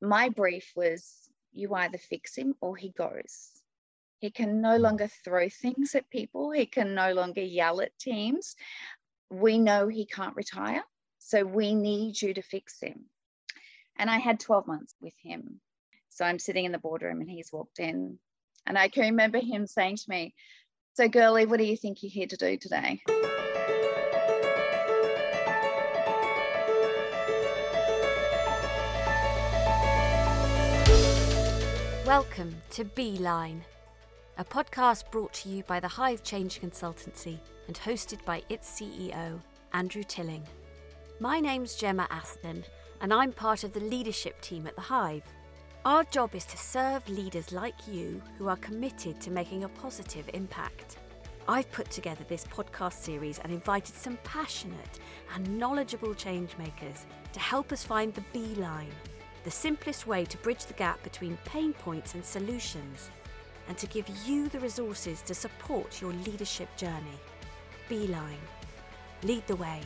my brief was you either fix him or he goes. He can no hmm. longer throw things at people, he can no longer yell at teams. We know he can't retire, so we need you to fix him. And I had 12 months with him. So I'm sitting in the boardroom and he's walked in. And I can remember him saying to me, So, girlie, what do you think you're here to do today? Welcome to Beeline, a podcast brought to you by the Hive Change Consultancy and hosted by its CEO, Andrew Tilling. My name's Gemma Aston, and I'm part of the leadership team at the Hive. Our job is to serve leaders like you who are committed to making a positive impact. I've put together this podcast series and invited some passionate and knowledgeable changemakers to help us find the beeline the simplest way to bridge the gap between pain points and solutions, and to give you the resources to support your leadership journey. Beeline. Lead the way.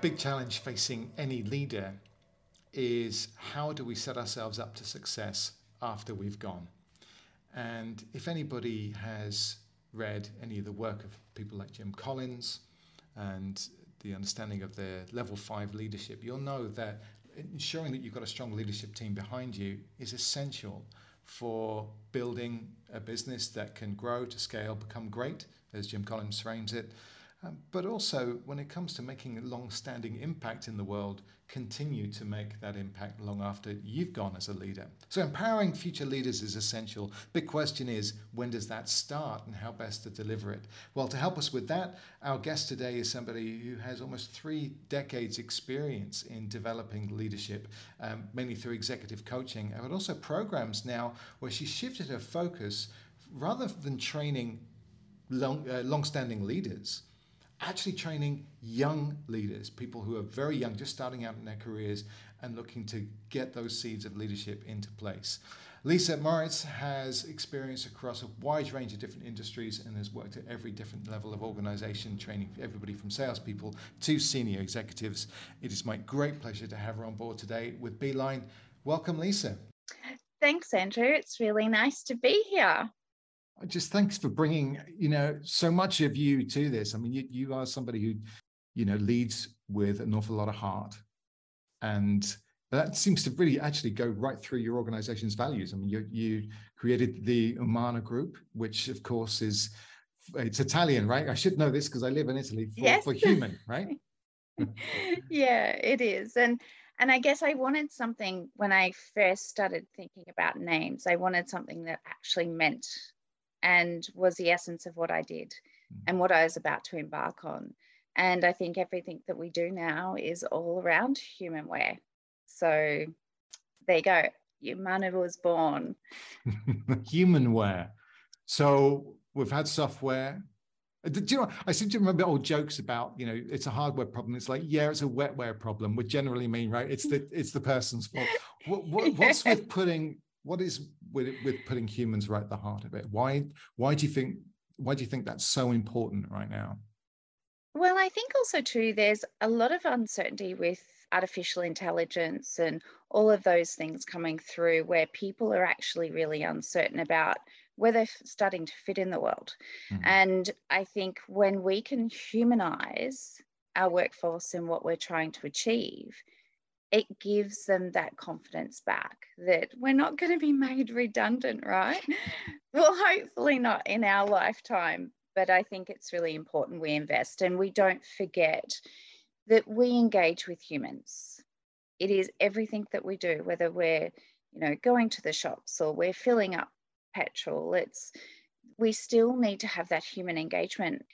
Big challenge facing any leader is how do we set ourselves up to success after we've gone? And if anybody has read any of the work of people like Jim Collins and the understanding of their level five leadership, you'll know that ensuring that you've got a strong leadership team behind you is essential for building a business that can grow to scale, become great, as Jim Collins frames it, um, but also, when it comes to making a long standing impact in the world, continue to make that impact long after you've gone as a leader. So, empowering future leaders is essential. Big question is when does that start and how best to deliver it? Well, to help us with that, our guest today is somebody who has almost three decades' experience in developing leadership, um, mainly through executive coaching, but also programs now where she shifted her focus rather than training long, uh, long-standing leaders actually training young leaders, people who are very young, just starting out in their careers and looking to get those seeds of leadership into place. Lisa Moricz has experience across a wide range of different industries and has worked at every different level of organization, training everybody from salespeople to senior executives. It is my great pleasure to have her on board today with Beeline. Welcome, Lisa. Thanks, Andrew. It's really nice to be here just thanks for bringing you know so much of you to this. I mean you, you are somebody who you know leads with an awful lot of heart. And that seems to really actually go right through your organization's values. I mean you, you created the umana group which of course is it's italian right? I should know this because i live in italy for, yes. for human right? Yeah it is. And and i guess i wanted something when i first started thinking about names i wanted something that actually meant and was the essence of what I did mm. and what I was about to embark on. And I think everything that we do now is all around human wear. So there you go. Umana was born. human wear. So we've had software. Uh, do you know? I seem to remember old jokes about you know it's a hardware problem. It's like yeah, it's a wetware problem. We generally mean right. It's the it's the person's fault. What, what, what's with putting what is with with putting humans right at the heart of it? Why why do you think why do you think that's so important right now? Well, I think also too there's a lot of uncertainty with artificial intelligence and all of those things coming through where people are actually really uncertain about where they're starting to fit in the world. Mm-hmm. And I think when we can humanize our workforce and what we're trying to achieve, it gives them that confidence back that we're not going to be made redundant, right? well, hopefully not in our lifetime, but I think it's really important we invest and we don't forget that we engage with humans. It is everything that we do, whether we're, you know, going to the shops or we're filling up petrol. It's we still need to have that human engagement.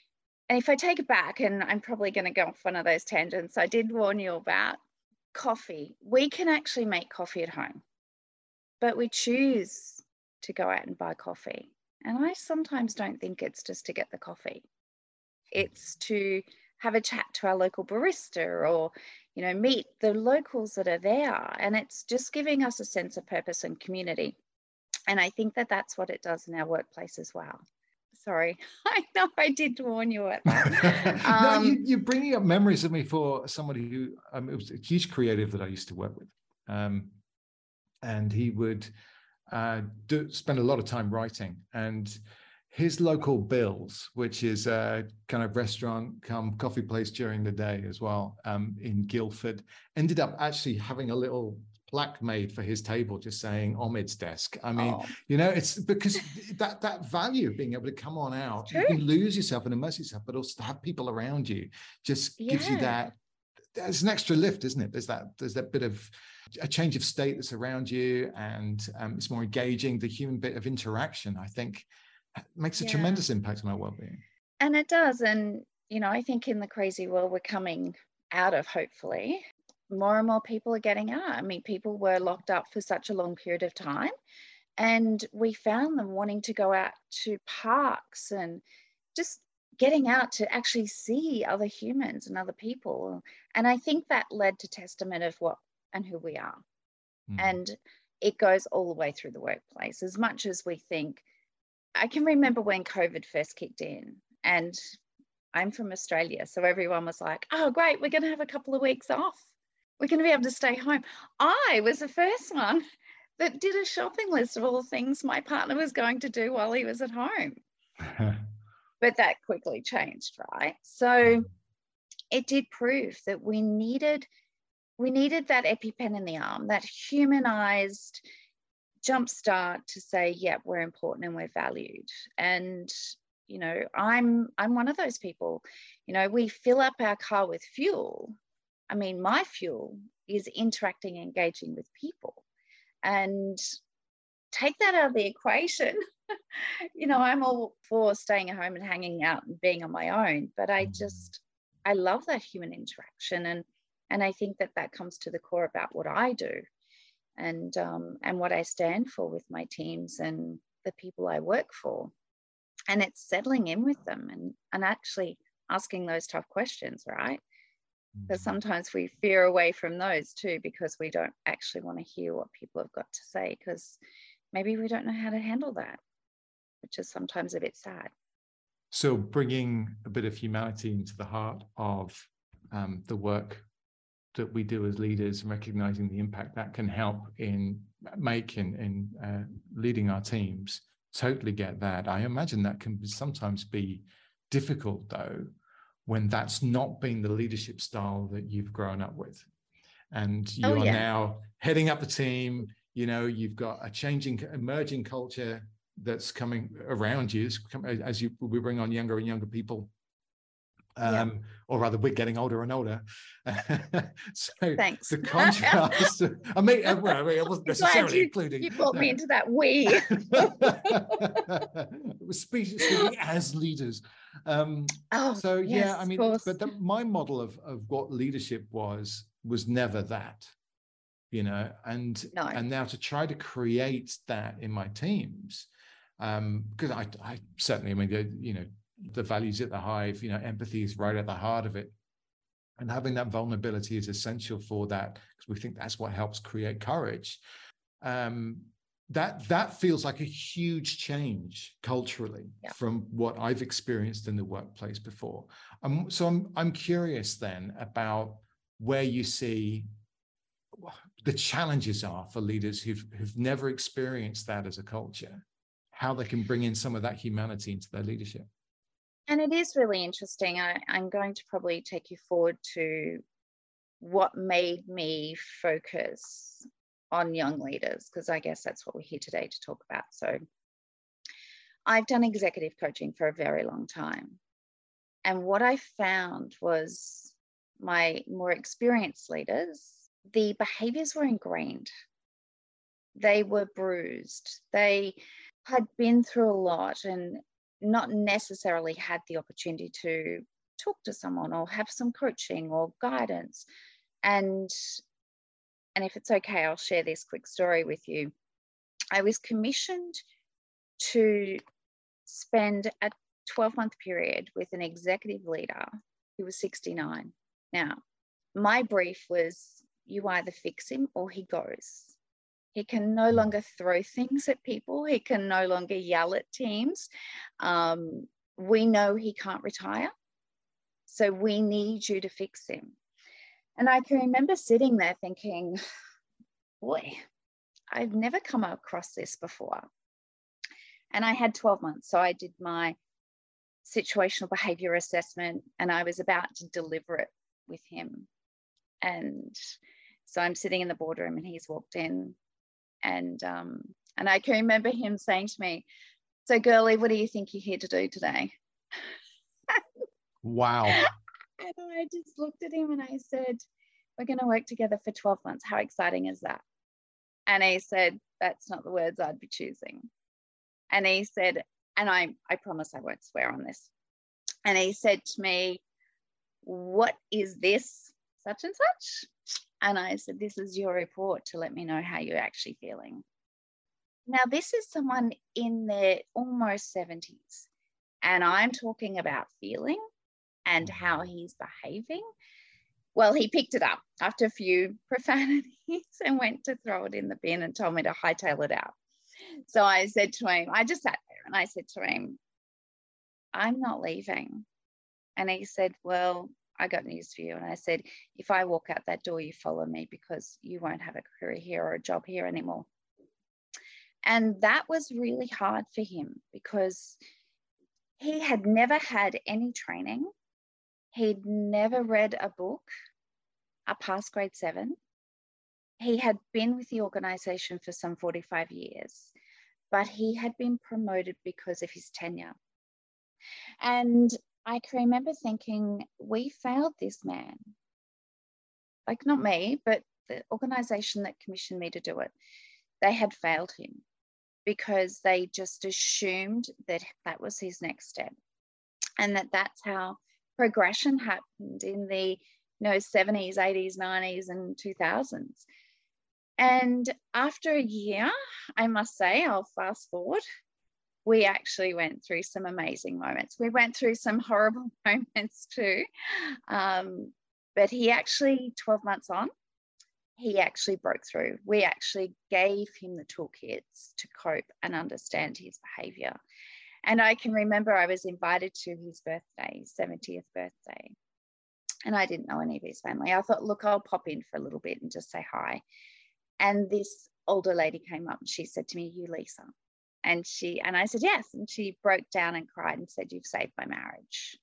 And if I take it back, and I'm probably going to go off one of those tangents I did warn you about, coffee. We can actually make coffee at home, but we choose to go out and buy coffee. And I sometimes don't think it's just to get the coffee. It's to have a chat to our local barista or, you know, meet the locals that are there. And it's just giving us a sense of purpose and community. And I think that that's what it does in our workplace as well sorry. I know I did warn you at that. Um, no, you, are bringing up memories of me for somebody who um, it was a huge creative that I used to work with. um, and he would uh, do, spend a lot of time writing. And his local Bills, which is a kind of restaurant come coffee place during the day as well um, in Guildford, ended up actually having a little plaque made for his table just saying Omid's desk. I mean, oh. you know, it's because that that value of being able to come on out, you can lose yourself and immerse yourself, but also to have people around you just yeah. gives you that. There's an extra lift, isn't it? There's that there's that bit of a change of state that's around you, and um, it's more engaging. The human bit of interaction, I think, makes a yeah. tremendous impact on our well-being. And it does, and you know, I think in the crazy world we're coming out of, hopefully, more and more people are getting out. I mean, people were locked up for such a long period of time, and we found them wanting to go out to parks and just getting out to actually see other humans and other people. And I think that led to testament of what and who we are. Mm. And it goes all the way through the workplace. As much as we think, I can remember when COVID first kicked in, and I'm from Australia. So everyone was like, oh, great, we're going to have a couple of weeks off we're going to be able to stay home. I was the first one that did a shopping list of all the things my partner was going to do while he was at home. but that quickly changed, right? So mm. it did prove that we needed we needed that EpiPen in the arm, that humanized jumpstart to say, yeah, we're important and we're valued. And you know, I'm I'm one of those people. You know, we fill up our car with fuel, I mean, my fuel is interacting, engaging with people. And take that out of the equation. you know, I'm all for staying at home and hanging out and being on my own, but I mm. just, I love that human interaction. And, and I think that that comes to the core about what I do and, um, and what I stand for with my teams and the people I work for. And it's settling in with them and, and actually asking those tough questions, right? But sometimes we veer away from those too because we don't actually want to hear what people have got to say because maybe we don't know how to handle that, which is sometimes a bit sad. So, bringing a bit of humanity into the heart of um, the work that we do as leaders and recognizing the impact that can help in making in uh, leading our teams totally get that i imagine that can sometimes be difficult though when that's not been the leadership style that you've grown up with. And you oh, are yeah. now heading up the team, you know, you've got a changing, emerging culture that's coming around you as you we bring on younger and younger people um, yeah. or rather we're getting older and older so Thanks. the contrast i mean, uh, well, I, mean I wasn't necessarily you, including you brought me into that we speaking, speaking as leaders um, oh, so yes, yeah, I mean, but the, my model of of what leadership was was never that, you know, and no. and now to try to create that in my teams, um, because I I certainly, I mean, you know, the values at the hive, you know, empathy is right at the heart of it. And having that vulnerability is essential for that because we think that's what helps create courage. Um, that that feels like a huge change culturally yeah. from what I've experienced in the workplace before. Um, so I'm I'm curious then about where you see the challenges are for leaders who've who've never experienced that as a culture, how they can bring in some of that humanity into their leadership. And it is really interesting. I, I'm going to probably take you forward to what made me focus on young leaders, because I guess that's what we're here today to talk about. So I've done executive coaching for a very long time. And what I found was my more experienced leaders, the behaviors were ingrained. They were bruised. They had been through a lot and not necessarily had the opportunity to talk to someone or have some coaching or guidance. And and if it's okay, I'll share this quick story with you. I was commissioned to spend a 12 month period with an executive leader who was 69. Now, my brief was you either fix him or he goes. He can no longer throw things at people, he can no longer yell at teams. Um, we know he can't retire. So we need you to fix him. And I can remember sitting there thinking, boy, I've never come across this before. And I had 12 months. So I did my situational behavior assessment and I was about to deliver it with him. And so I'm sitting in the boardroom and he's walked in and um, and I can remember him saying to me, So girly, what do you think you're here to do today? wow. And I just looked at him and I said, We're gonna work together for 12 months. How exciting is that? And he said, That's not the words I'd be choosing. And he said, and I, I promise I won't swear on this. And he said to me, What is this? Such and such. And I said, This is your report to let me know how you're actually feeling. Now, this is someone in their almost 70s, and I'm talking about feeling and mm. how he's behaving. Well, he picked it up after a few profanities and went to throw it in the bin and told me to hightail it out. So I said to him, I just sat there and I said to him, I'm not leaving. And he said, Well, I got news for you. And I said, If I walk out that door, you follow me because you won't have a career here or a job here anymore. And that was really hard for him because he had never had any training. He'd never read a book up past grade seven. He had been with the organization for some 45 years, but he had been promoted because of his tenure. And I can remember thinking, we failed this man. Like, not me, but the organization that commissioned me to do it, they had failed him because they just assumed that that was his next step and that that's how progression happened in the you know 70s 80s 90s and 2000s and after a year i must say i'll fast forward we actually went through some amazing moments we went through some horrible moments too um, but he actually 12 months on he actually broke through. We actually gave him the toolkits to cope and understand his behavior. And I can remember I was invited to his birthday, 70th birthday, and I didn't know any of his family. I thought, look, I'll pop in for a little bit and just say hi. And this older lady came up and she said to me, You, Lisa. And she and I said, Yes. And she broke down and cried and said, You've saved my marriage.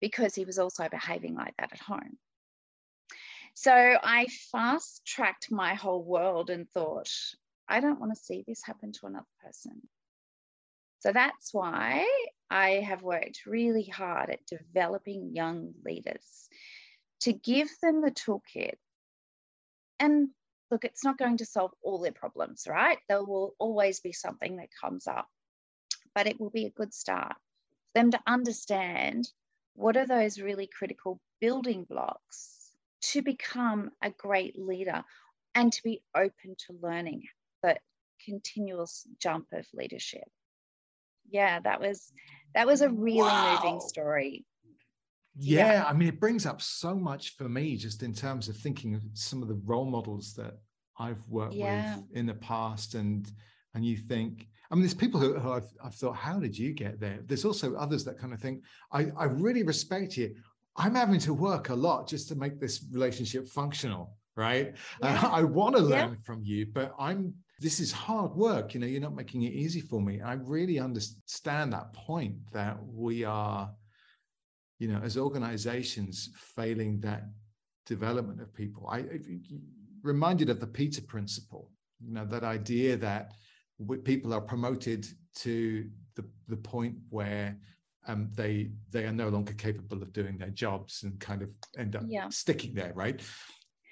Because he was also behaving like that at home. So I fast tracked my whole world and thought, I don't want to see this happen to another person. So that's why I have worked really hard at developing young leaders to give them the toolkit. And look, it's not going to solve all their problems, right? There will always be something that comes up, but it will be a good start for them to understand what are those really critical building blocks to become a great leader and to be open to learning the continuous jump of leadership. Yeah, that was that was a really wow. moving story. Yeah, yeah, I mean, it brings up so much for me just in terms of thinking of some of the role models that I've worked yeah. with in the past, and and you think, I mean, there's people who, who I've, I've thought, how did you get there? There's also others that kind of think, I, I really respect you. I'm having to work a lot just to make this relationship functional, right? Yeah. Uh, I want to learn yeah. from you, but I'm this is hard work. You know, you're not making it easy for me. I really understand that point that we are, you know, as organizations failing that development of people. I reminded of the Peter principle, you know, that idea that people are promoted to the, the point where um, they they are no longer capable of doing their jobs and kind of end up yeah. sticking there, right?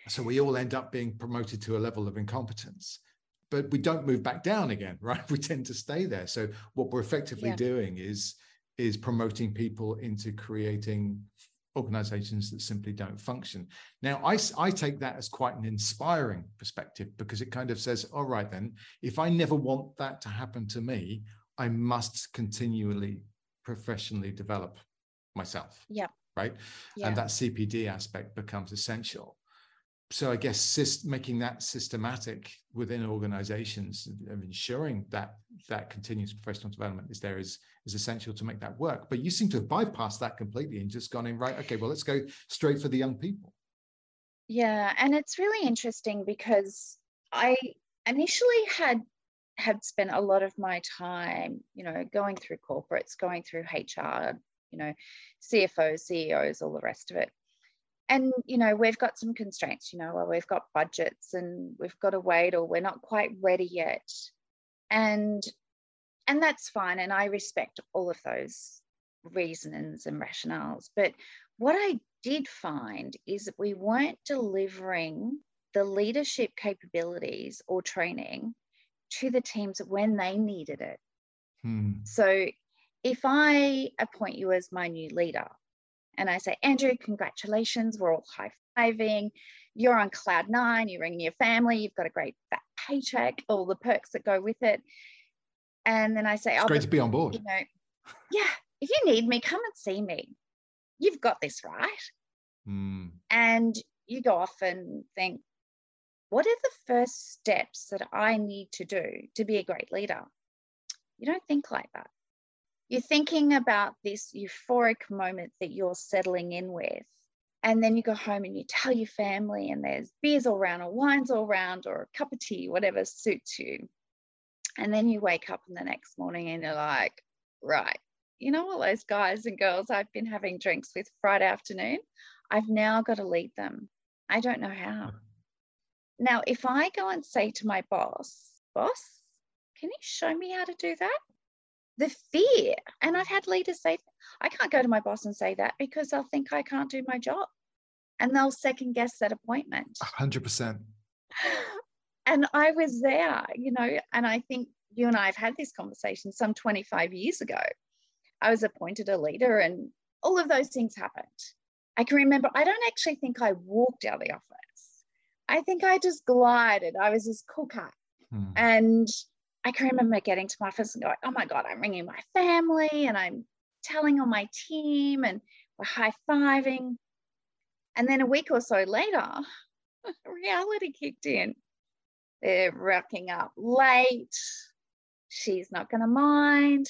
So we all end up being promoted to a level of incompetence, but we don't move back down again, right? We tend to stay there. So what we're effectively yeah. doing is is promoting people into creating organizations that simply don't function. Now, I, I take that as quite an inspiring perspective because it kind of says, all right, then, if I never want that to happen to me, I must continually professionally develop myself. Yeah. Right. Yeah. And that CPD aspect becomes essential. So I guess making that systematic within organizations of ensuring that that continuous professional development is there is is essential to make that work. But you seem to have bypassed that completely and just gone in right. Okay, well let's go straight for the young people. Yeah, and it's really interesting because I initially had had spent a lot of my time, you know, going through corporates, going through HR, you know, CFOs, CEOs, all the rest of it. And, you know, we've got some constraints, you know, well, we've got budgets and we've got to wait or we're not quite ready yet. And and that's fine. And I respect all of those reasons and rationales. But what I did find is that we weren't delivering the leadership capabilities or training to the teams when they needed it. Hmm. So if I appoint you as my new leader and I say, Andrew, congratulations, we're all high fiving, you're on cloud nine, you're ringing your family, you've got a great fat paycheck, all the perks that go with it. And then I say, It's oh, great to be on board. You know, yeah, if you need me, come and see me. You've got this right. Mm. And you go off and think, what are the first steps that I need to do to be a great leader? You don't think like that. You're thinking about this euphoric moment that you're settling in with. And then you go home and you tell your family, and there's beers all around, or wines all around, or a cup of tea, whatever suits you. And then you wake up in the next morning and you're like, right, you know, all those guys and girls I've been having drinks with Friday afternoon, I've now got to lead them. I don't know how. Now, if I go and say to my boss, boss, can you show me how to do that? The fear, and I've had leaders say, I can't go to my boss and say that because they'll think I can't do my job and they'll second guess that appointment. 100%. And I was there, you know, and I think you and I have had this conversation some 25 years ago. I was appointed a leader and all of those things happened. I can remember, I don't actually think I walked out of the office. I think I just glided. I was this cool cat. Hmm. And I can remember getting to my office and going, oh my God, I'm ringing my family and I'm telling on my team and we're high fiving. And then a week or so later, reality kicked in. They're rocking up late. She's not going to mind.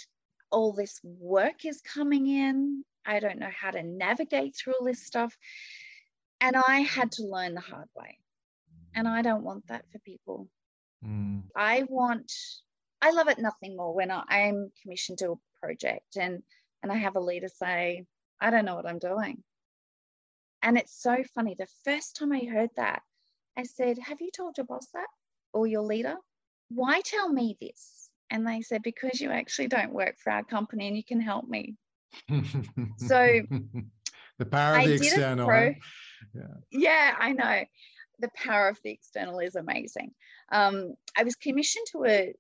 All this work is coming in. I don't know how to navigate through all this stuff. And I had to learn the hard way. And I don't want that for people. Mm. I want, I love it nothing more when I'm commissioned to a project and, and I have a leader say, I don't know what I'm doing. And it's so funny. The first time I heard that, I said, Have you told your boss that or your leader? Why tell me this? And they said, Because you actually don't work for our company and you can help me. so the power of I the external. Pro- yeah. yeah, I know the power of the external is amazing. Um, I was commissioned to a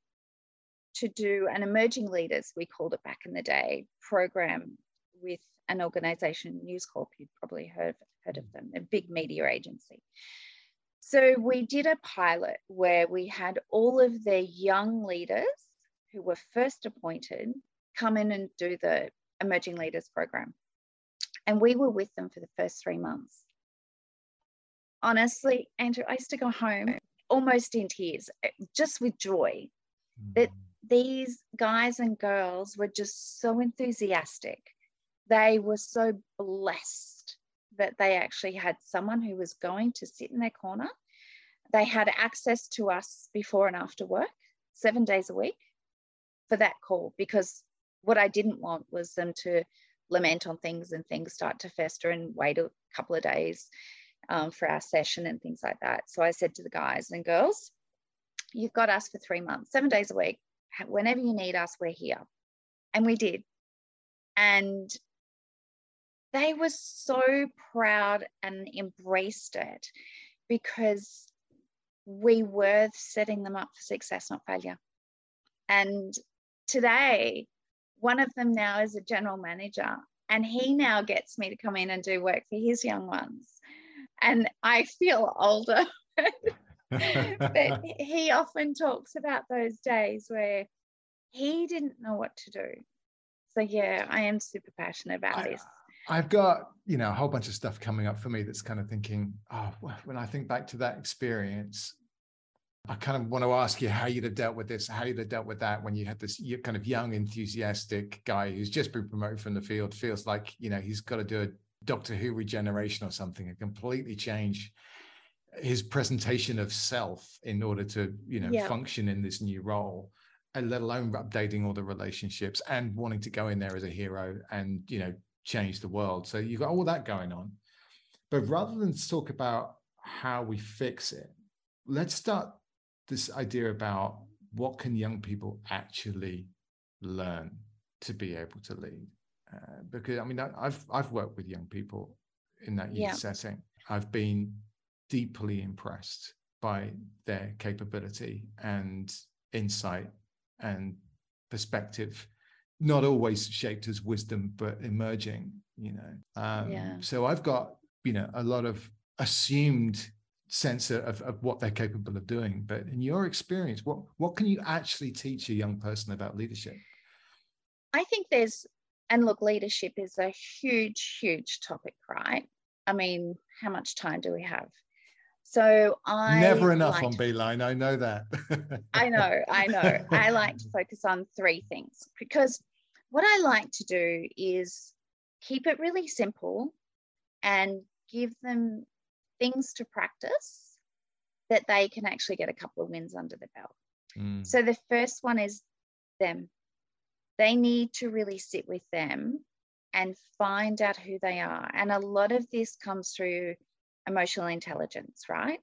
to do an emerging leaders, we called it back in the day, program with an organization, News Corp, you've probably heard, heard of them, a big media agency. So we did a pilot where we had all of their young leaders who were first appointed come in and do the emerging leaders program. And we were with them for the first three months honestly, Andrew, I used to go home almost in tears, eh, just with joy that mm. These guys and girls were just so enthusiastic. They were so blessed that they actually had someone who was going to sit in their corner. They had access to us before and after work, seven days a week for that call, because what I didn't want was them to lament on things and things start to fester and wait a couple of days um, for our session and things like that. So I said to the guys and girls, you've got us for three months, seven days a week. Whenever you need us, we're here. And we did. And they were so proud and embraced it because we were setting them up for success, not failure. And today, one of them now is a general manager, and he now gets me to come in and do work for his young ones and I feel older. but he often talks about those days where he didn't know what to do. So yeah, I am super passionate about I, this. I've got, you know, a whole bunch of stuff coming up for me that's kind of thinking, oh, when I think back to that experience, I kind of want to ask you how you'd have dealt with this, how you'd have dealt with that when you had this kind of young, enthusiastic guy who's just been promoted from the field, feels like, you know, he's got to do a Doctor Who regeneration or something, and completely change his presentation of self in order to you know yeah. function in this new role and let alone updating all the relationships and wanting to go in there as a hero and you know change the world so you've got all that going on but rather than talk about how we fix it let's start this idea about what can young people actually learn to be able to lead uh, because i mean i've i've worked with young people in that youth yeah. setting i've been deeply impressed by their capability and insight and perspective not always shaped as wisdom but emerging you know. Um, yeah. so i've got you know a lot of assumed sense of, of what they're capable of doing. But in your experience what what can you actually teach a young person about leadership? I think there's and look leadership is a huge huge topic right? I mean how much time do we have so I never enough on Beeline. I know that. I know, I know. I like to focus on three things because what I like to do is keep it really simple and give them things to practice that they can actually get a couple of wins under the belt. Mm. So the first one is them. They need to really sit with them and find out who they are. And a lot of this comes through emotional intelligence, right?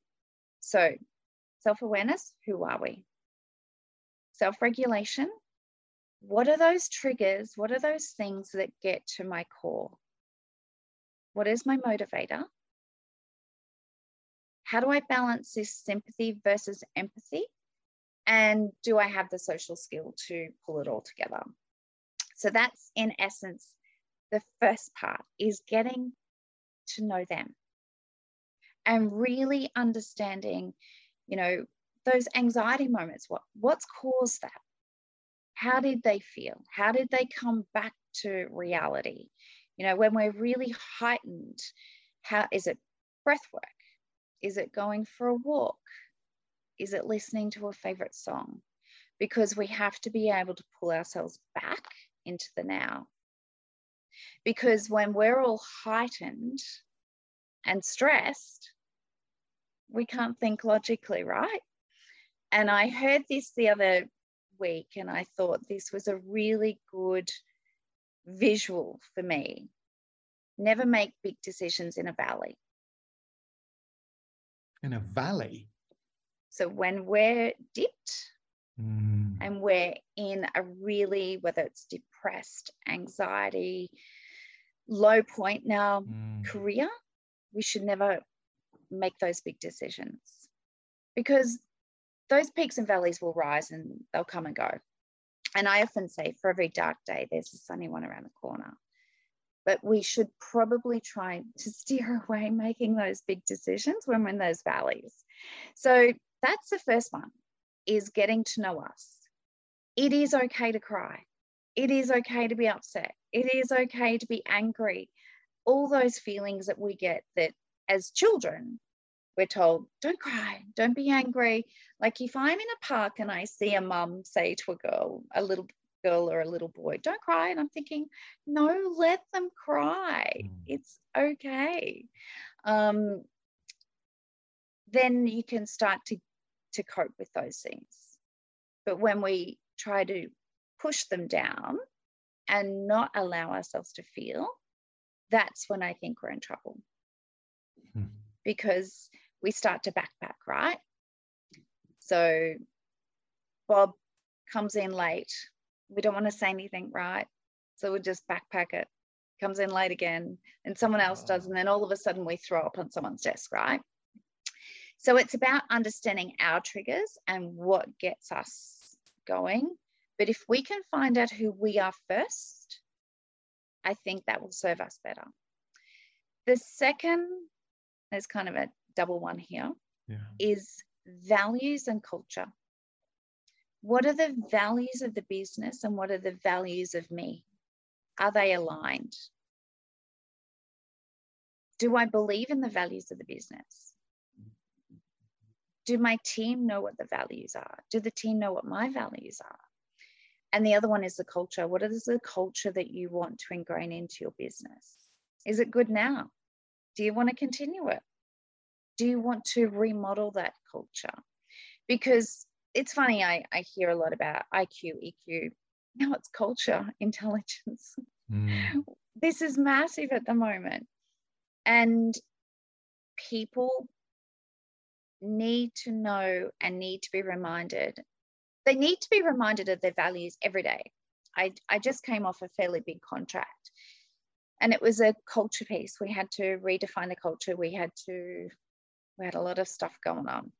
So, self awareness who are we? Self regulation what are those triggers? What are those things that get to my core? What is my motivator? How do I balance this sympathy versus empathy? And do I have the social skill to pull it all together? So that's in essence the first part is getting to know them and really understanding, you know, those anxiety moments. What what's caused that? How did they feel? How did they come back to reality? You know, when we're really heightened, how is it breath work? Is it going for a walk? Is it listening to a favorite song? Because we have to be able to pull ourselves back into the now. Because when we're all heightened and stressed, we can't think logically, right? And I heard this the other week and I thought this was a really good visual for me. Never make big decisions in a valley. In a valley? So when we're dipped mm. and we're in a really, whether it's depressed, anxiety, low point now, mm. career, we should never make those big decisions because those peaks and valleys will rise and they'll come and go. And I often say, for every dark day, there's a sunny one around the corner. But we should probably try to steer away making those big decisions when we're in those valleys. So that's the first one is getting to know us. It is okay to cry. It is okay to be upset. It is okay to be angry. All those feelings that we get that as children we're told, don't cry, don't be angry. Like if I'm in a park and I see a mum say to a girl, a little girl or a little boy, don't cry. And I'm thinking, no, let them cry. Mm. It's okay. Um, then you can start to, to cope with those things. But when we try to push them down and not allow ourselves to feel, that's when I think we're in trouble. Hmm. Because we start to backpack, right? So Bob comes in late. We don't want to say anything, right? So we just backpack it. Comes in late again, and someone else does, and then all of a sudden we throw up on someone's desk, right? So it's about understanding our triggers and what gets us going. But if we can find out who we are first, I think that will serve us better. The second, there's kind of a double one here, yeah. is values and culture. What are the values of the business and what are the values of me? Are they aligned? Do I believe in the values of the business? Do my team know what the values are? Do the team know what my values are? And the other one is the culture. What is the culture that you want to ingrain into your business? Is it good now? Do you want to continue it? Do you want to remodel that culture? Because it's funny, I, I hear a lot about IQ, EQ. Now it's culture, intelligence. Mm. This is massive at the moment. And people need to know and need to be reminded. They need to be reminded of their values every day. I, I just came off a fairly big contract and it was a culture piece. We had to redefine the culture. We had to, we had a lot of stuff going on.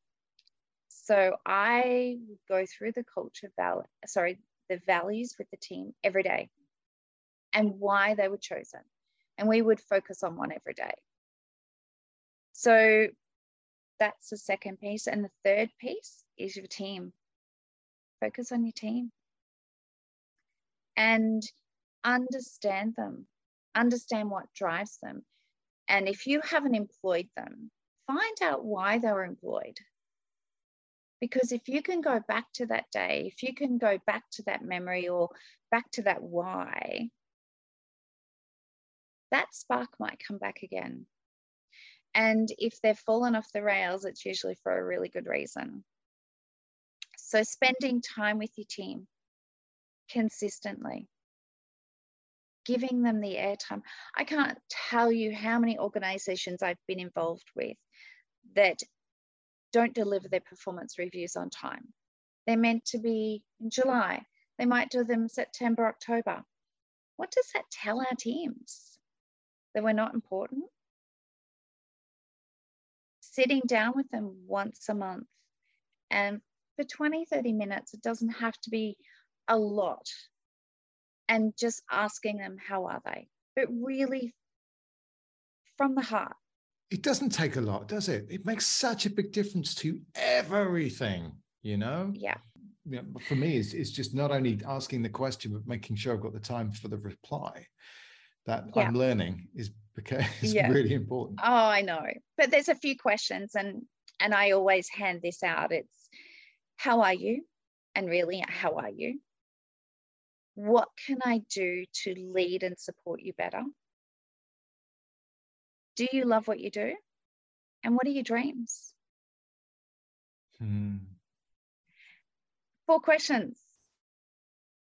So I would go through the culture val, sorry, the values with the team every day and why they were chosen. And we would focus on one every day. So that's the second piece. And the third piece is your team. Focus on your team and understand them, understand what drives them. And if you haven't employed them, find out why they were employed. Because if you can go back to that day, if you can go back to that memory or back to that why, that spark might come back again. And if they've fallen off the rails, it's usually for a really good reason. So, spending time with your team consistently, giving them the airtime. I can't tell you how many organizations I've been involved with that don't deliver their performance reviews on time. They're meant to be in July, they might do them September, October. What does that tell our teams? That we're not important? sitting down with them once a month and for 20, 30 minutes, it doesn't have to be a lot, and just asking them, how are they? But really from the heart. It doesn't take a lot, does it? It makes such a big difference to everything, you know? Yeah. Yeah, for me, it's, it's just not only asking the question, but making sure I've got the time for the reply that yeah. I'm learning is because it's yeah. really important. Oh, I know. But there's a few questions and and I always hand this out. It's how are you? And really, how are you? What can I do to lead and support you better? Do you love what you do? And what are your dreams? Hmm. Four questions.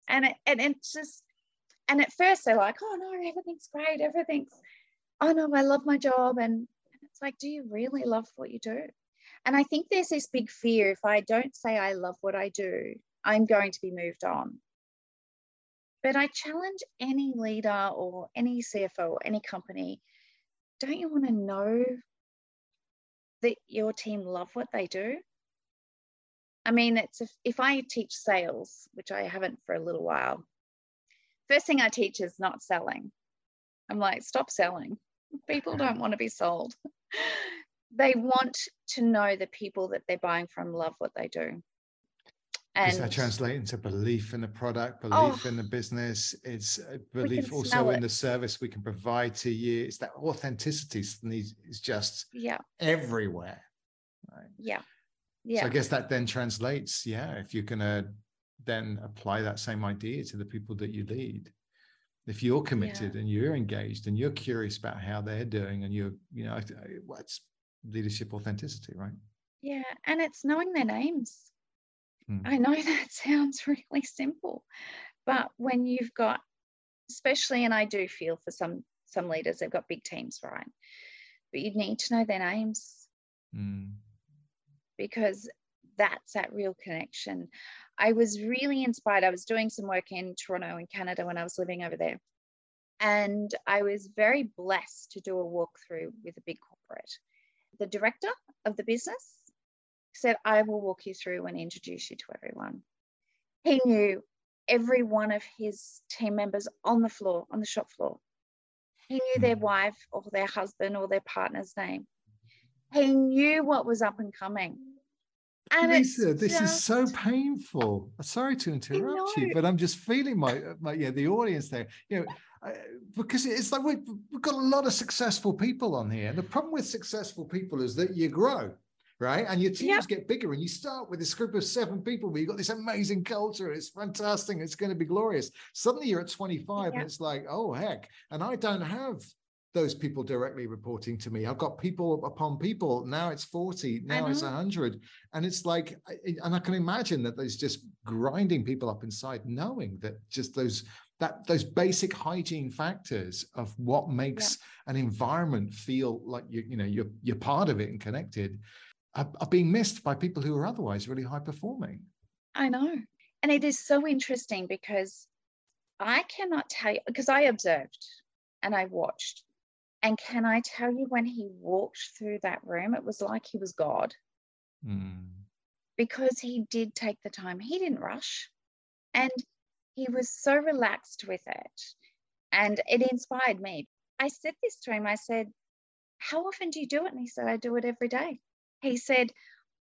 And it, and it's just and at first they're like, oh no, everything's great, everything's, oh no, I love my job. And, and it's like, do you really love what you do? And I think there's this big fear if I don't say I love what I do, I'm going to be moved on. But I challenge any leader or any CFO or any company don't you want to know that your team love what they do? I mean, it's if, if I teach sales, which I haven't for a little while, first thing I teach is not selling. I'm like, stop selling. People mm-hmm. don't want to be sold. they want to know the people that they're buying from love what they do. And Does that translate into belief in the product, belief oh, in the oh, business? It's uh, belief also in the service we can provide to you. It's that authenticity is just yeah everywhere. Right? Yeah. Yeah. So I guess that then translates, yeah, if you're gonna then apply that same idea to the people that you lead if you're committed yeah. and you're engaged and you're curious about how they're doing and you're you know what's leadership authenticity right yeah and it's knowing their names hmm. i know that sounds really simple but when you've got especially and i do feel for some some leaders they've got big teams right but you need to know their names hmm. because that's that real connection I was really inspired. I was doing some work in Toronto in Canada when I was living over there. And I was very blessed to do a walkthrough with a big corporate. The director of the business said, I will walk you through and introduce you to everyone. He knew every one of his team members on the floor, on the shop floor. He knew their hmm. wife or their husband or their partner's name. He knew what was up and coming. And Lisa, this just... is so painful. Sorry to interrupt you, but I'm just feeling my, my yeah, the audience there. You know, because it's like we've, we've got a lot of successful people on here. And the problem with successful people is that you grow, right? And your teams yep. get bigger, and you start with this group of seven people, but you've got this amazing culture. It's fantastic. It's going to be glorious. Suddenly you're at 25, yep. and it's like, oh heck! And I don't have those people directly reporting to me. I've got people upon people. Now it's 40, now it's mm-hmm. 100. And it's like, and I can imagine that there's just grinding people up inside, knowing that just those that those basic hygiene factors of what makes an environment feel like you you know you're you're part of it and connected are, are being missed by people who are otherwise really high performing. I know. And it is so interesting because I cannot tell you because I observed and I watched and can I tell you, when he walked through that room, it was like he was God. Mm. Because he did take the time, he didn't rush. And he was so relaxed with it. And it inspired me. I said this to him I said, How often do you do it? And he said, I do it every day. He said,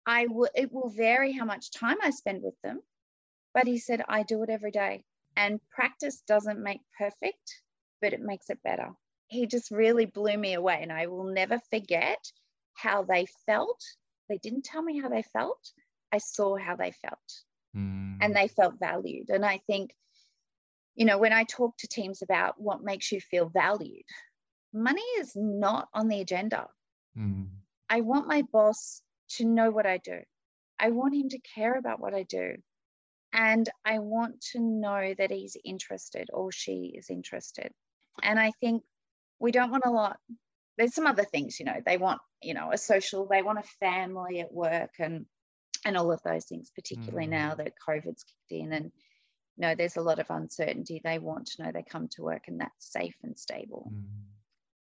I will, it will vary how much time I spend with them. But he said, I do it every day. And practice doesn't make perfect, but it makes it better he just really blew me away. And I will never forget how they felt. They didn't tell me how they felt. I saw how they felt. Mm. And they felt valued. And I think, you know, when I talk to teams about what makes you feel valued, money is not on the agenda. Mm. I want my boss to know what I do. I want him to care about what I do. And I want to know that he's interested or she is interested. And I think we don't want a lot there's some other things you know they want you know a social they want a family at work and and all of those things particularly mm. now that covid's kicked in and you know there's a lot of uncertainty they want to know they come to work and that's safe and stable mm.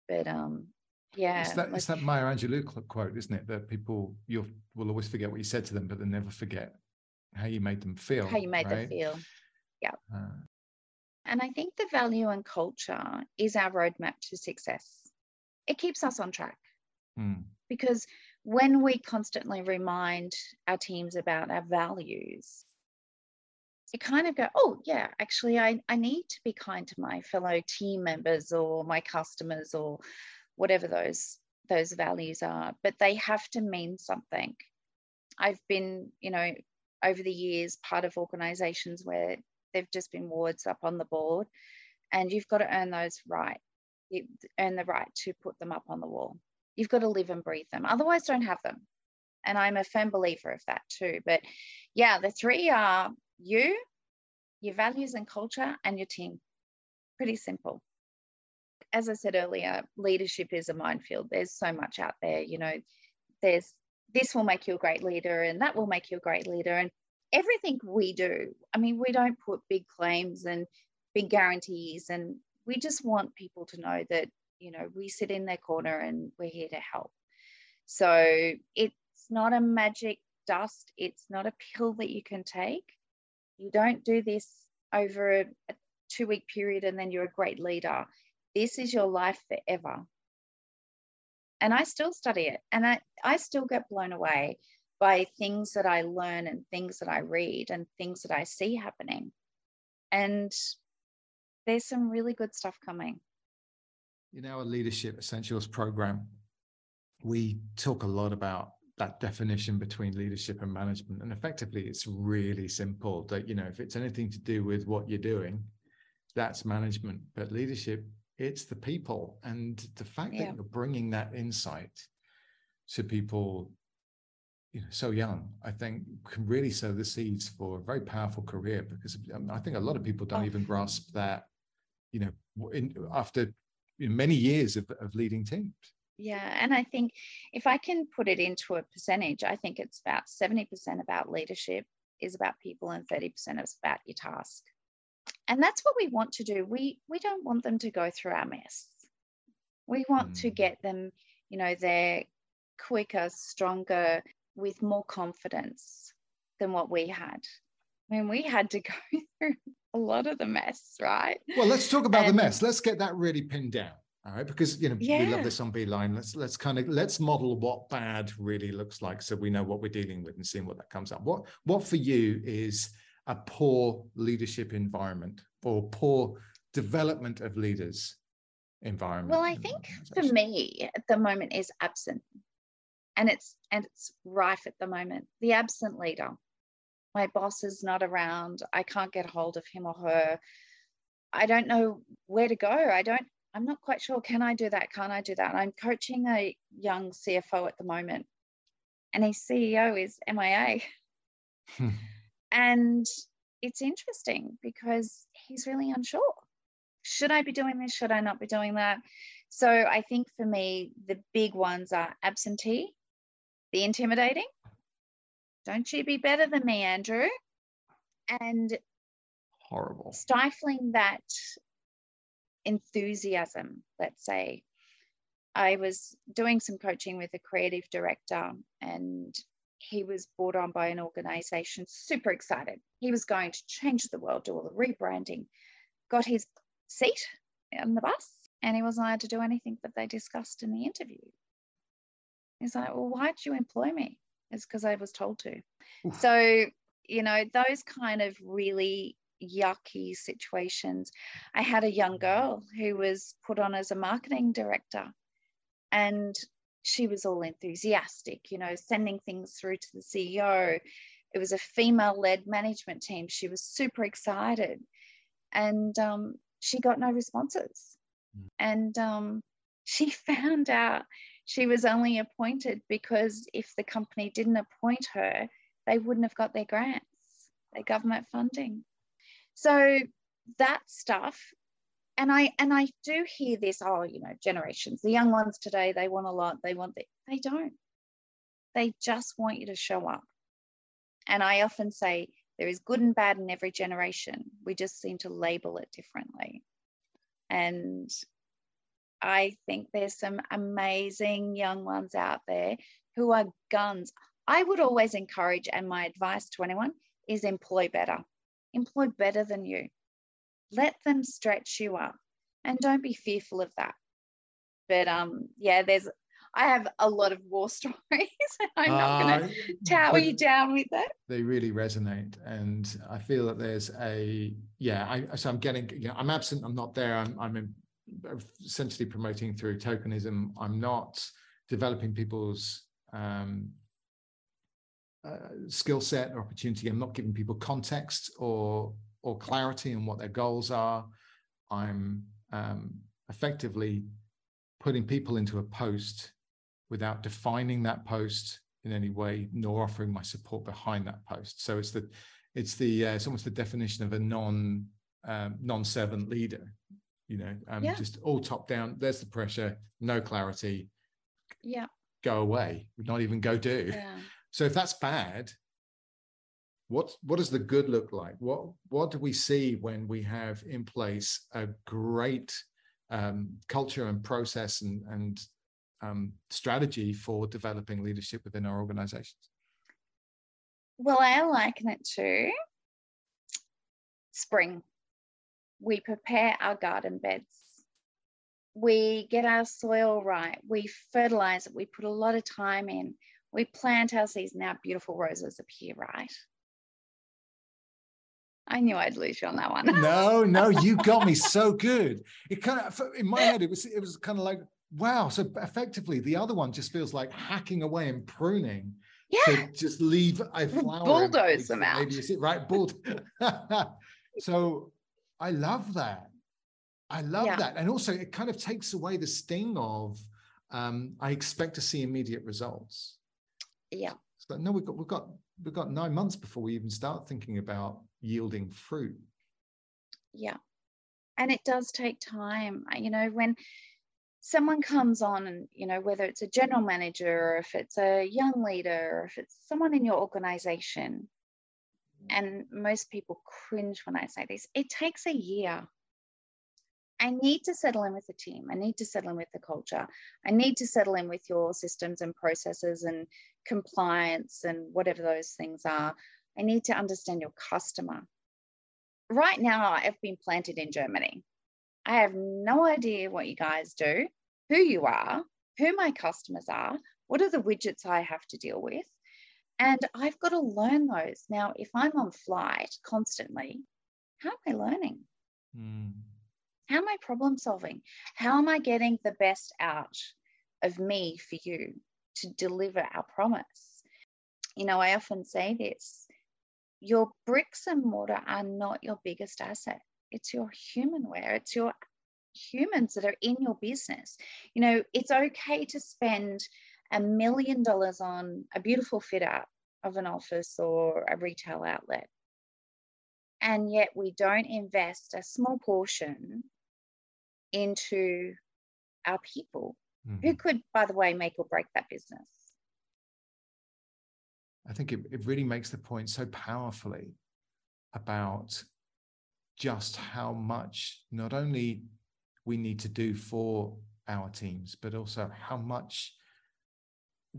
but um yeah it's that, like, it's that maya angelou quote isn't it that people you will always forget what you said to them but they never forget how you made them feel how you made right? them feel yeah uh, and I think the value and culture is our roadmap to success. It keeps us on track mm. because when we constantly remind our teams about our values, it kind of go, oh, yeah, actually, I, I need to be kind to my fellow team members or my customers or whatever those those values are, but they have to mean something. I've been, you know, over the years, part of organizations where they've just been words up on the board and you've got to earn those right you earn the right to put them up on the wall. You've got to live and breathe them otherwise don't have them. And i'm a firm believer of that too but yeah the three are you your values and culture and your team. Pretty simple as i said earlier leadership is a minefield there's so much out there you know there's this will make you a great leader and that will make you a great leader and everything we do, I mean, we don't put big claims and big guarantees, and we just want people to know that, you know, we sit in their corner and we're here to help. So it's not a magic dust, it's not a pill that you can take. You don't do this over a, two week period and then you're a great leader. This is your life forever. And I still study it and I, I still get blown away by things that I learn and things that I read and things that I see happening. And there's some really good stuff coming. In our Leadership Essentials program, we talk a lot about that definition between leadership and management. And effectively, it's really simple that, you know, if it's anything to do with what you're doing, that's management. But leadership, it's the people. And the fact yeah. that you're bringing that insight to people you know, so young, I think can really sow the seeds for a very powerful career because um, I think a lot of people don't oh. even grasp that, you know, in, after many years of, of leading teams. Yeah, and I think if I can put it into a percentage, I think it's about 70% about leadership is about people and 30% is about your task. And that's what we want to do. We we don't want them to go through our mess. We want mm. to get them, you know, they're quicker, stronger, with more confidence than what we had. I mean, we had to go through a lot of the mess, right? Well, let's talk about and, the mess. Let's get that really pinned down. All right, because you know yeah. we love this on Beeline. Let's let's kind of let's model what bad really looks like, so we know what we're dealing with and seeing what that comes up. What what for you is a poor leadership environment or poor development of leaders environment? Well, I think for me at the moment is absent and it's and it's rife at the moment the absent leader my boss is not around i can't get hold of him or her i don't know where to go i don't I'm not quite sure. Can I do that? Can't I do that? I'm coaching a young CFO at the moment, and his CEO is MIA. And it's interesting because he's really unsure. Should I be doing this? Should I not be doing that? So I think for me, the big ones are absentee, the intimidating. Don't you be better than me, Andrew? And horrible. Stifling that enthusiasm, let's say. I was doing some coaching with a creative director and he was brought on by an organization, super excited. He was going to change the world, do all the rebranding, got his seat on the bus, and he wasn't allowed to do anything that they discussed in the interview. He's like, Well, why'd you employ me? It's because I was told to. Oof. So, you know, those kind of really yucky situations. I had a young girl who was put on as a marketing director and she was all enthusiastic, you know, sending things through to the CEO. It was a female led management team. She was super excited and um, she got no responses. Mm. And um, she found out she was only appointed because if the company didn't appoint her, they wouldn't have got their grants, their government funding. So that stuff, and I and I do hear this, oh, you know, generations, the young ones today, they want a lot, they want the, they don't. They just want you to show up. And I often say there is good and bad in every generation. We just seem to label it differently. And I think there's some amazing young ones out there who are guns. I would always encourage, and my advice to anyone is employ better employ better than you. Let them stretch you up and don't be fearful of that. But um, yeah, there's I have a lot of war stories. I'm not uh, going to tower you down with it. They really resonate, and I feel that there's a yeah. I, so I'm getting you know I'm absent. I'm not there. I'm I'm essentially promoting through tokenism. I'm not developing people's um, uh, skill set or opportunity. I'm not giving people context or or clarity on what their goals are. I'm um, effectively putting people into a post without defining that post in any way, nor offering my support behind that post. So it's the it's the uh, it's almost the definition of a non um, non servant leader. You know, um, yeah. just all top down. There's the pressure, no clarity. Yeah. Go away. Not even go do. Yeah. So if that's bad, what what does the good look like? What what do we see when we have in place a great um, culture and process and and um, strategy for developing leadership within our organizations? Well, I liken it to spring. We prepare our garden beds. We get our soil right. We fertilize it. We put a lot of time in we plant our seeds now beautiful roses appear, right? I knew I'd lose you on that one. no, no, you got me so good. It kind of in my head, it was it was kind of like, wow. So effectively, the other one just feels like hacking away and pruning. Yeah. To just leave a flower. Bulldoze them out. Maybe you see, right? Bulldoze. so I love that. I love yeah. that. And also it kind of takes away the sting of um, I expect to see immediate results. Yeah. So no, we've got we've got we've got nine months before we even start thinking about yielding fruit. Yeah. And it does take time. You know, when someone comes on and, you know, whether it's a general manager or if it's a young leader or if it's someone in your organization, and most people cringe when I say this, it takes a year I need to settle in with the team. I need to settle in with the culture. I need to settle in with your systems and processes and compliance and whatever those things are. I need to understand your customer. Right now, I've been planted in Germany. I have no idea what you guys do, who you are, who my customers are, what are the widgets I have to deal with. And I've got to learn those. Now, if I'm on flight constantly, how am I learning? Mm. How am I problem solving? How am I getting the best out of me for you to deliver our promise? You know, I often say this your bricks and mortar are not your biggest asset, it's your humanware, it's your humans that are in your business. You know, it's okay to spend a million dollars on a beautiful fit out of an office or a retail outlet. And yet we don't invest a small portion into our people mm-hmm. who could, by the way, make or break that business. I think it, it really makes the point so powerfully about just how much not only we need to do for our teams, but also how much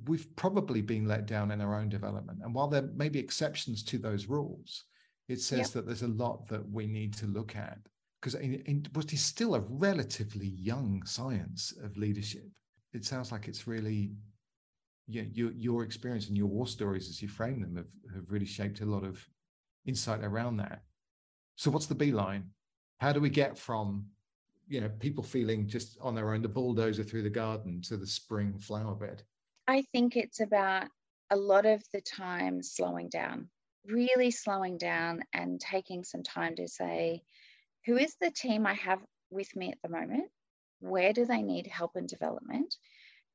we've probably been let down in our own development. And while there may be exceptions to those rules, it says yep. that there's a lot that we need to look at because in, in what is still a relatively young science of leadership, it sounds like it's really yeah, your your experience and your war stories as you frame them have, have really shaped a lot of insight around that. So what's the beeline? How do we get from you know people feeling just on their own, the bulldozer through the garden to the spring flower bed? I think it's about a lot of the time slowing down, really slowing down and taking some time to say, who is the team I have with me at the moment? Where do they need help and development?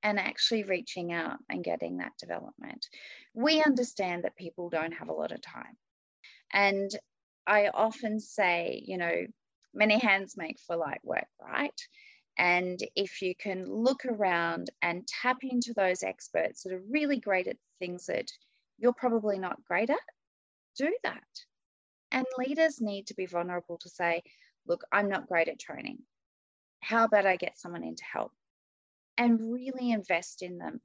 And actually reaching out and getting that development. We understand that people don't have a lot of time. And I often say, you know, many hands make for light work, right? And if you can look around and tap into those experts that are really great at things that you're probably not great at, do that. And leaders need to be vulnerable to say, look, I'm not great at training. How about I get someone in to help? And really invest in them.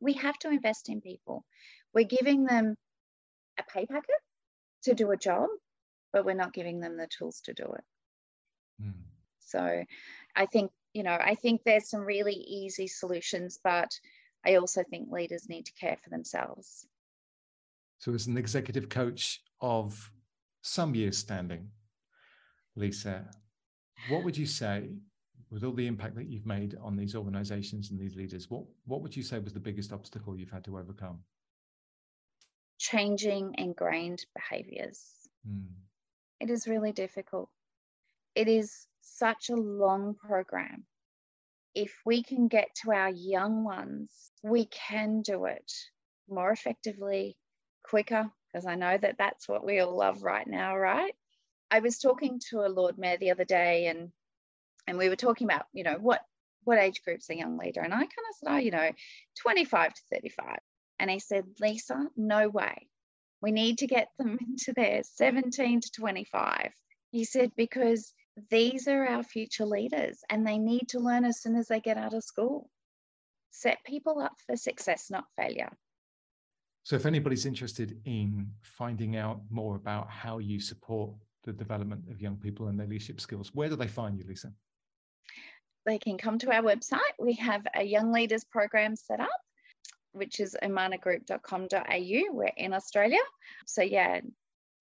We have to invest in people. We're giving them a pay packet to do a job, but we're not giving them the tools to do it. Mm. So I think, you know, I think there's some really easy solutions, but I also think leaders need to care for themselves. So, as an executive coach of some years standing, Lisa, what would you say, with all the impact that you've made on these organizations and these leaders, what, what would you say was the biggest obstacle you've had to overcome? Changing ingrained behaviors. Mm. It is really difficult. It is such a long program. If we can get to our young ones, we can do it more effectively, quicker, because I know that that's what we all love right now, right? I was talking to a Lord Mayor the other day and and we were talking about, you know, what what age group's a young leader? And I kind of said, oh, you know, 25 to 35. And he said, Lisa, no way. We need to get them into their 17 to 25. He said, because these are our future leaders and they need to learn as soon as they get out of school. Set people up for success, not failure. So, if anybody's interested in finding out more about how you support the development of young people and their leadership skills, where do they find you, Lisa? They can come to our website. We have a young leaders program set up, which is omanagroup.com.au. We're in Australia. So, yeah,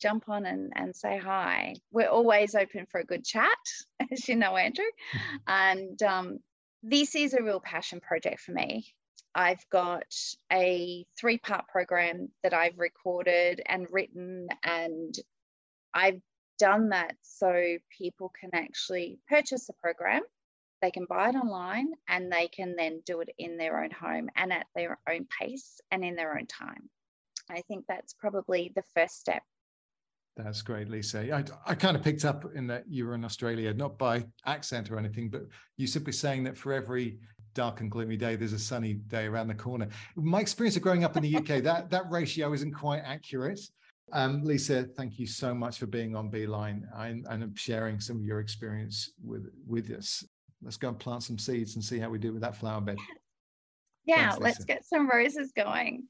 jump on and, and say hi. We're always open for a good chat, as you know, Andrew. And um, this is a real passion project for me. I've got a three part program that I've recorded and written, and I've done that so people can actually purchase the program. They can buy it online and they can then do it in their own home and at their own pace and in their own time. I think that's probably the first step that's great, Lisa. I, I kind of picked up in that you were in Australia, not by accent or anything, but you simply saying that for every dark and gloomy day, there's a sunny day around the corner. My experience of growing up in the UK, that that ratio isn't quite accurate. Um, Lisa, thank you so much for being on Beeline and, and sharing some of your experience with with us. Let's go and plant some seeds and see how we do with that flower bed. Yeah, Thanks, let's get some roses going.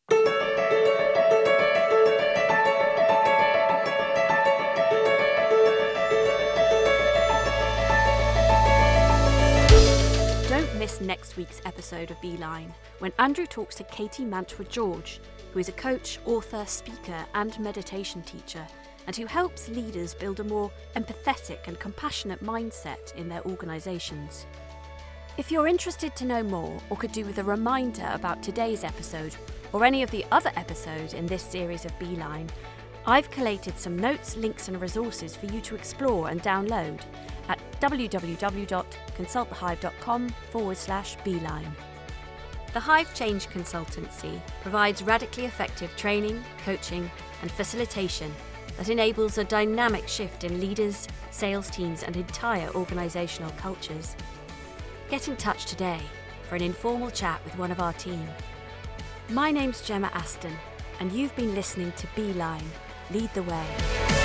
Don't miss next week's episode of Beeline when Andrew talks to Katie Mantua George, who is a coach, author, speaker, and meditation teacher, and who helps leaders build a more empathetic and compassionate mindset in their organisations. If you're interested to know more or could do with a reminder about today's episode or any of the other episodes in this series of Beeline, I've collated some notes, links, and resources for you to explore and download at www.consultthehive.com forward slash beeline. The Hive Change Consultancy provides radically effective training, coaching, and facilitation that enables a dynamic shift in leaders, sales teams, and entire organisational cultures. Get in touch today for an informal chat with one of our team. My name's Gemma Aston, and you've been listening to Beeline Lead the Way.